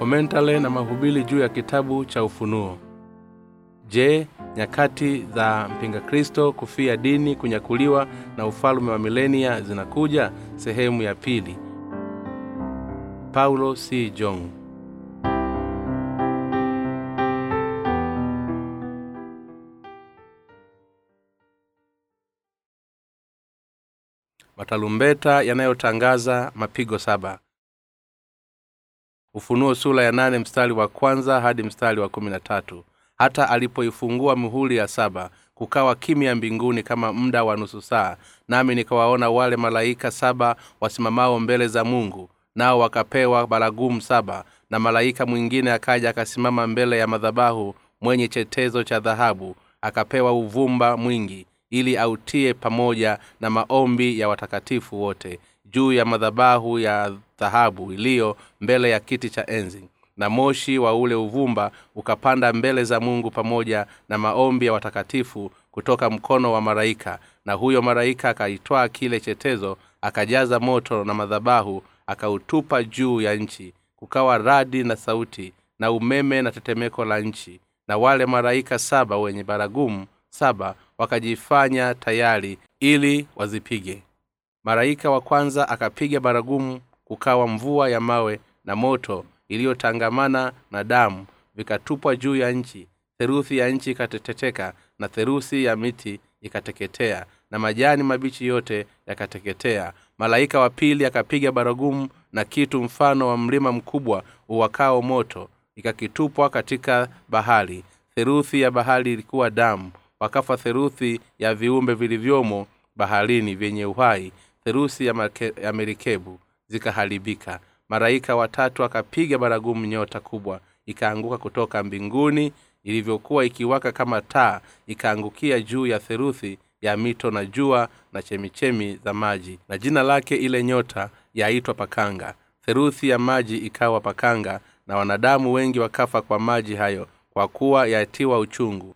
komentale na mahubili juu ya kitabu cha ufunuo. Je nyakati za mpinga kristo kufia dini kunyakuliwa na ufalume wa milenia zinakuja? Sehemu ya pili. Paulo c. Jong. Matalumbeta yanayotangaza mapigo saba ufunuo sura ya nane mstari wa kwanza hadi mstari wa kumi na tatu. Hata alipoifungua mihuli ya saba kukawa kimya mbinguni kama muda wa nusu saa nami nikawaona wale malaika saba wasimamao mbele za mungu nao wakapewa baragumu saba na malaika mwingine akaja akasimama mbele ya madhabahu mwenye chetezo cha dhahabu akapewa uvumba mwingi ili autie pamoja na maombi ya watakatifu wote. Juu ya madhabahu ya dhahabu iliyo mbele ya kiti cha enzi. Na moshi wa ule uvumba ukapanda mbele za mungu pamoja na maombi ya watakatifu kutoka mkono wa maraika na huyo maraika akaitwaa kile chetezo akajaza moto na madhabahu akautupa juu ya nchi. Kukawa radi na sauti na umeme na tetemeko la nchi. Na wale maraika saba wenye baragumu saba wakajifanya tayari ili wazipige. Maraika wa kwanza akapiga baragumu kukawa mvua ya mawe na moto iliyotangamana na damu vikatupwa juu ya nchi theruthi ya nchi ikateteteka na theruthi ya miti ikateketea na majani mabichi yote yakateketea. Malaika wa pili akapiga baragumu na kitu mfano wa mlima mkubwa uwakao moto ikakitupwa katika bahari. Theruthi ya bahari ilikuwa damu wakafa theruthi ya viumbe vilivyomo baharini vyenye uhai. Theruthi ya, make, ya merikebu zikaharibika. Malaika watatu akapiga baragumu nyota kubwa. Ikaanguka kutoka mbinguni ilivyokuwa ikiwaka kama taa ikaangukia juu ya theruthi ya mito na jua na chemichemi za maji. Na jina lake ile nyota yaitwa pakanga. Theruthi ya maji ikawa pakanga na wanadamu wengi wakafa kwa maji hayo kwa kuwa yatiwa uchungu.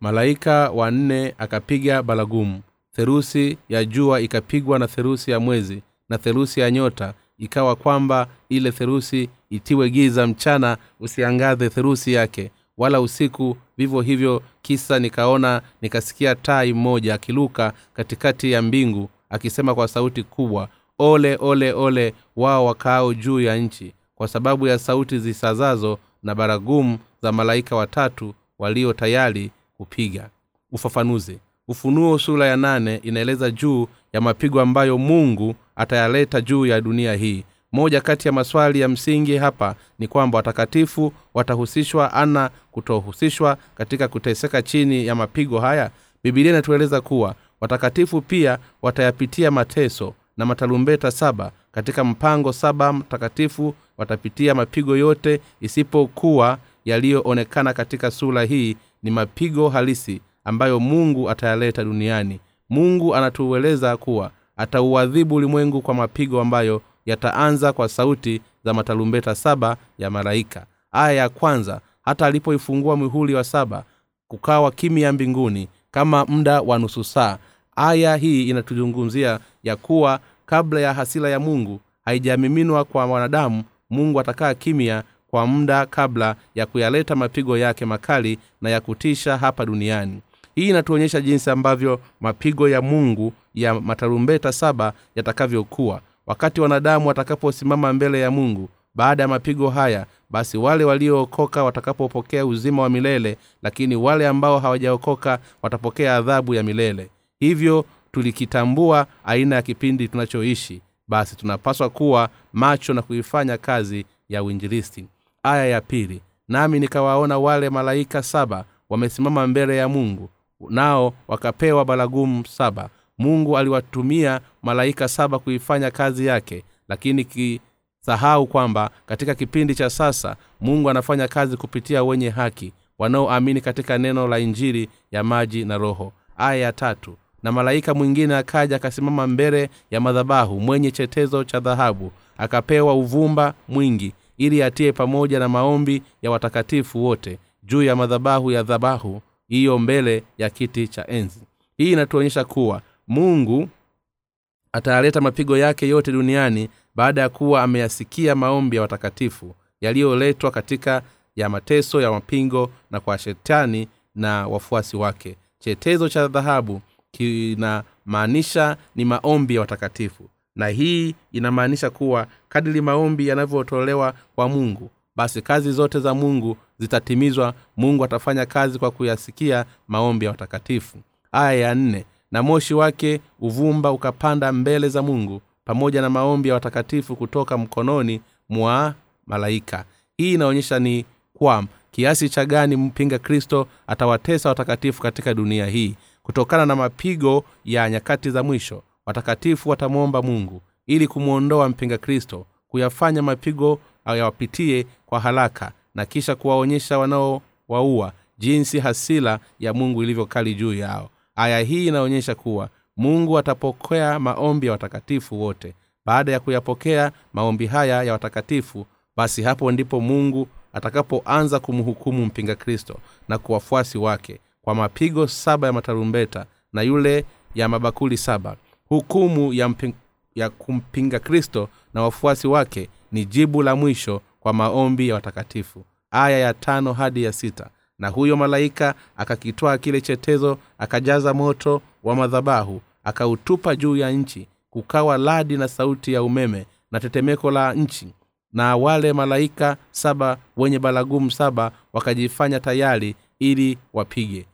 Malaika wanne akapiga baragumu. Therusi ya jua ikapigwa na therusi ya mwezi na therusi ya nyota ikawa kwamba ile therusi itiwe giza mchana usiangaze therusi yake wala usiku vivyo hivyo kisa nikaona nikasikia tai mmoja akiluka katikati ya mbingu akisema kwa sauti kubwa ole ole ole wao wakaao juu ya nchi kwa sababu ya sauti zisazazo na baragumu za malaika watatu walio tayari kupiga. Ufafanuzi. Ufunuo sura ya nane inaeleza juu ya mapigo ambayo mungu atayaleta juu ya dunia hii. Moja kati ya maswali ya msingi hapa ni kwamba watakatifu watahusishwa ana kutohusishwa katika kuteseka chini ya mapigo haya? Bibilia inatueleza kuwa watakatifu pia watayapitia mateso na matalumbeta saba. Katika mpango saba mtakatifu watapitia mapigo yote isipokuwa yaliyoonekana katika sura hii ni mapigo halisi ambayo mungu atayaleta duniani. Mungu anatueleza kuwa atauadhibu ulimwengu kwa mapigo ambayo yataanza kwa sauti za matalumbeta saba ya malaika. Aya ya kwanza hata alipoifungua mihuli wa saba kukawa kimya mbinguni kama muda wa nusu saa. Aya hii inatuzungumzia ya kuwa kabla ya hasila ya mungu haijamiminwa kwa wanadamu mungu atakaa kimya kwa muda kabla ya kuyaleta mapigo yake makali na ya kutisha hapa duniani hii inatuonyesha jinsi ambavyo mapigo ya mungu ya matarumbeta saba yatakavyokuwa. Wakati wanadamu watakaposimama mbele ya mungu baada ya mapigo haya basi wale waliookoka watakapopokea uzima wa milele lakini wale ambao hawajaokoka watapokea adhabu ya milele. Hivyo tulikitambua aina ya kipindi tunachoishi. Basi tunapaswa kuwa macho na kuifanya kazi ya uinjilisti. Aya ya pili. Nami nikawaona wale malaika saba wamesimama mbele ya mungu nao wakapewa baragumu saba. Mungu aliwatumia malaika saba kuifanya kazi yake lakini kisahau kwamba katika kipindi cha sasa mungu anafanya kazi kupitia wenye haki wanaoamini katika neno la injili ya maji na roho. Aya ya tatu. Na malaika mwingine akaja akasimama mbele ya madhabahu mwenye chetezo cha dhahabu akapewa uvumba mwingi ili atie pamoja na maombi ya watakatifu wote juu ya madhabahu ya dhabahu hiyo mbele ya kiti cha enzi. Hii inatuonyesha kuwa mungu atayaleta mapigo yake yote duniani baada ya kuwa ameyasikia maombi ya watakatifu yaliyoletwa katika ya mateso ya mapingo na kwa shetani na wafuasi wake. Chetezo cha dhahabu kinamaanisha ni maombi ya watakatifu. Na hii inamaanisha kuwa kadiri maombi yanavyotolewa kwa mungu basi kazi zote za mungu zitatimizwa. Mungu atafanya kazi kwa kuyasikia maombi ya watakatifu. Aya ya nne na moshi wake uvumba ukapanda mbele za mungu pamoja na maombi ya watakatifu kutoka mkononi mwa malaika. Hii inaonyesha ni kwa kiasi cha gani mpinga kristo atawatesa watakatifu katika dunia hii. Kutokana na mapigo ya nyakati za mwisho watakatifu watamwomba mungu ili kumwondoa mpinga kristo kuyafanya mapigo yawapitie kwa haraka na kisha kuwaonyesha wanaowaua jinsi hasila ya mungu ilivyokali juu yao. Aya hii inaonyesha kuwa mungu atapokea maombi ya watakatifu wote. Baada ya kuyapokea maombi haya ya watakatifu basi hapo ndipo mungu atakapoanza kumhukumu mpinga kristo na kwa wafuasi wake kwa mapigo saba ya matarumbeta na yule ya mabakuli saba. Hukumu ya, mping, ya kumpinga kristo na wafuasi wake ni jibu la mwisho kwa maombi ya watakatifu. Aya ya tano hadi ya sita. Na huyo malaika akakitwaa kile chetezo akajaza moto wa madhabahu akautupa juu ya nchi kukawa ladi na sauti ya umeme na tetemeko la nchi. Na wale malaika saba wenye balagumu saba wakajifanya tayari ili wapige.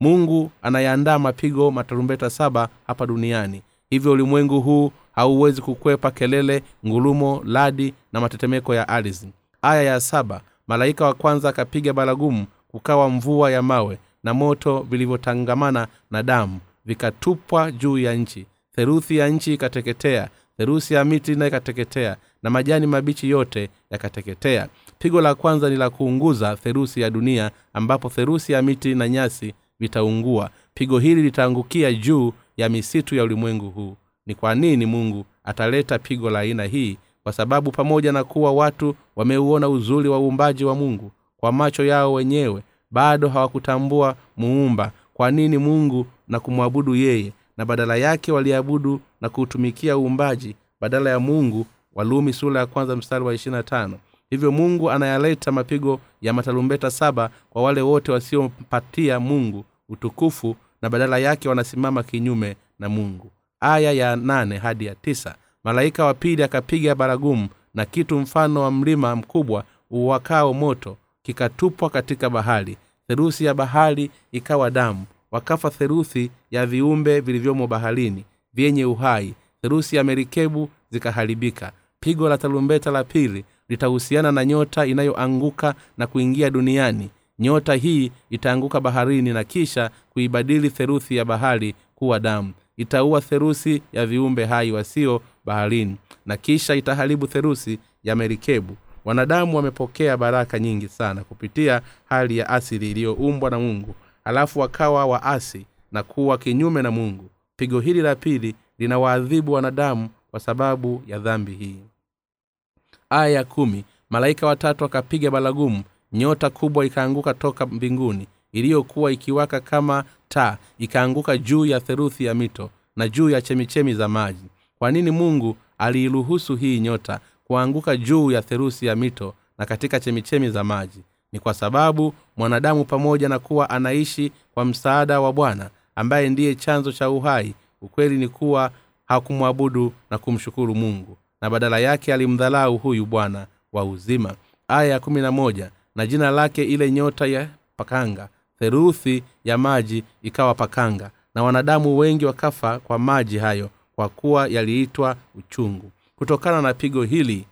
Mungu anayeandaa mapigo matarumbeta saba hapa duniani. Hivyo ulimwengu huu hauwezi kukwepa kelele ngulumo ladi na matetemeko ya ardhi. Aya ya saba malaika wa kwanza akapiga baragumu kukawa mvua ya mawe na moto vilivyotangamana na damu vikatupwa juu ya nchi. Theruthi ya nchi ikateketea theruthi ya miti na ikateketea na majani mabichi yote yakateketea. Pigo la kwanza ni la kuunguza theruthi ya dunia ambapo theruthi ya miti na nyasi vitaungua. Pigo hili litaangukia juu ya misitu ya ulimwengu huu ni kwa nini mungu ataleta pigo la aina hii? Kwa sababu pamoja na kuwa watu wameuona uzuri wa uumbaji wa mungu kwa macho yao wenyewe bado hawakutambua muumba kwa nini mungu na kumwabudu yeye. Na badala yake waliabudu na kuutumikia uumbaji badala ya mungu walumi sura ya kwanza mstari wa ishirina tano. Hivyo mungu anayaleta mapigo ya matalumbeta saba kwa wale wote wasiompatia mungu utukufu na badala yake wanasimama kinyume na mungu aya ya nane hadi ya tisa. Malaika wa pili akapiga baragumu na kitu mfano wa mlima mkubwa uwakao moto kikatupwa katika bahari. Theruthi ya bahari ikawa damu. Wakafa theruthi ya viumbe vilivyomo baharini vyenye uhai. Theruthi ya merikebu zikaharibika. Pigo la tarumbeta la pili litahusiana na nyota inayoanguka na kuingia duniani. Nyota hii itaanguka baharini na kisha kuibadili theruthi ya bahari kuwa damu itaua therusi ya viumbe hai wasio baharini na kisha itaharibu therusi ya merikebu. Wanadamu wamepokea baraka nyingi sana kupitia hali ya asili iliyoumbwa na mungu halafu wakawa waasi na kuwa kinyume na mungu. Pigo hili la pili linawaadhibu wanadamu kwa sababu ya dhambi hii. Aya ya kumi malaika watatu akapiga balagumu nyota kubwa ikaanguka toka mbinguni iliyokuwa ikiwaka kama taa ikaanguka juu ya theruthi ya mito na juu ya chemichemi za maji. Kwa nini mungu aliiruhusu hii nyota kuanguka juu ya theruthi ya mito na katika chemichemi za maji? Ni kwa sababu mwanadamu pamoja na kuwa anaishi kwa msaada wa bwana ambaye ndiye chanzo cha uhai ukweli ni kuwa hakumwabudu na kumshukuru mungu na badala yake alimdhalau huyu bwana wa uzima. Aya ya kumi na moja na jina lake ile nyota ya pakanga theruthi ya maji ikawa pakanga na wanadamu wengi wakafa kwa maji hayo kwa kuwa yaliitwa uchungu. Kutokana na pigo hili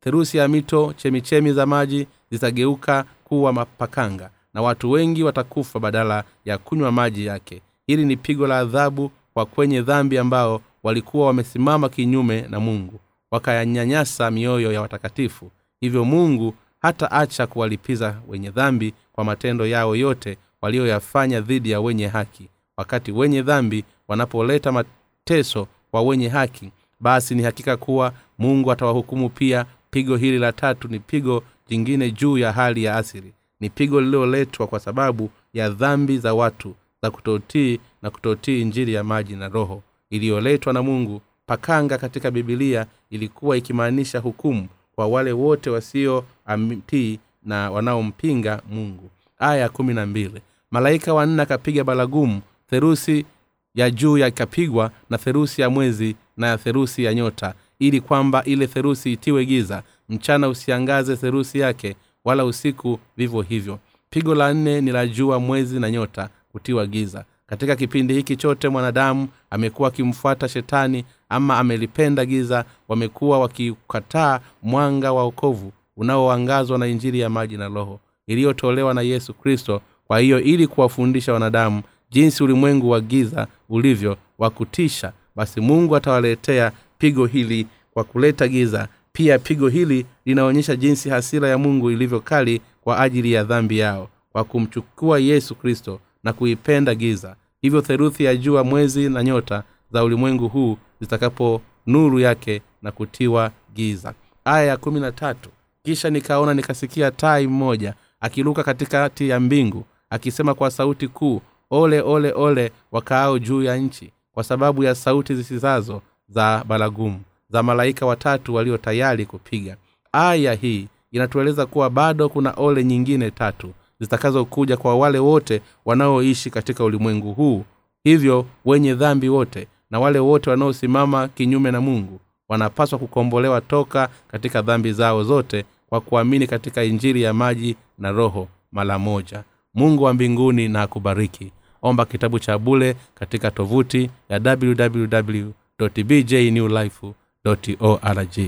therusi ya mito chemichemi za maji zitageuka kuwa mapakanga na watu wengi watakufa badala ya kunywa maji yake. Hili ni pigo la adhabu kwa kwenye dhambi ambao walikuwa wamesimama kinyume na mungu wakayanyanyasa mioyo ya watakatifu. Hivyo mungu hata acha kuwalipiza wenye dhambi kwa matendo yao yote walioyafanya dhidi ya wenye haki. Wakati wenye dhambi wanapoleta mateso kwa wenye haki basi ni hakika kuwa mungu atawahukumu pia. Pigo hili la tatu ni pigo jingine juu ya hali ya asili. Ni pigo lililoletwa kwa sababu ya dhambi za watu za kutotii na kutotii njiri ya maji na roho. Iliyoletwa na mungu pakanga katika bibilia ilikuwa ikimaanisha hukumu kwa wale wote wasioamtii na wanaompinga mungu aya kumi na mbili. Malaika wanne akapiga baragumu therusi ya juu yakapigwa na therusi ya mwezi na ya therusi ya nyota ili kwamba ile therusi itiwe giza. Mchana usiangaze therusi yake wala usiku vivyo hivyo. Pigo la nne ni la jua mwezi na nyota kutiwa giza. Katika kipindi hiki chote mwanadamu amekuwa akimfuata shetani ama amelipenda giza wamekuwa wakikataa mwanga wa okovu unaoangazwa na injiri ya maji na roho iliyotolewa na yesu kristo kwa hiyo ili kuwafundisha wanadamu jinsi ulimwengu wa giza ulivyo wa kutisha basi mungu atawaletea pigo hili kwa kuleta giza. Pia pigo hili linaonyesha jinsi hasira ya mungu ilivyo kali kwa ajili ya dhambi yao kwa kumchukua yesu kristo na kuipenda giza. Hivyo theruthi ya jua mwezi na nyota za ulimwengu huu zitakapo nuru yake na kutiwa giza. Aya ya kumi na tatu. Kisha nikaona nikasikia tai mmoja akiruka katikati ya mbingu akisema kwa sauti kuu ole ole ole wakaao juu ya nchi kwa sababu ya sauti zisizazo za baragumu za malaika watatu walio tayari kupiga. Aya hii inatueleza kuwa bado kuna ole nyingine tatu zitakazokuja kwa wale wote wanaoishi katika ulimwengu huu. Hivyo wenye dhambi wote na wale wote wanaosimama kinyume na mungu wanapaswa kukombolewa toka katika dhambi zao zote kwa kuamini katika injiri ya maji na roho mara moja. Mungu wa mbinguni na akubariki. Omba kitabu cha bule katika tovuti ya www bjnewlife org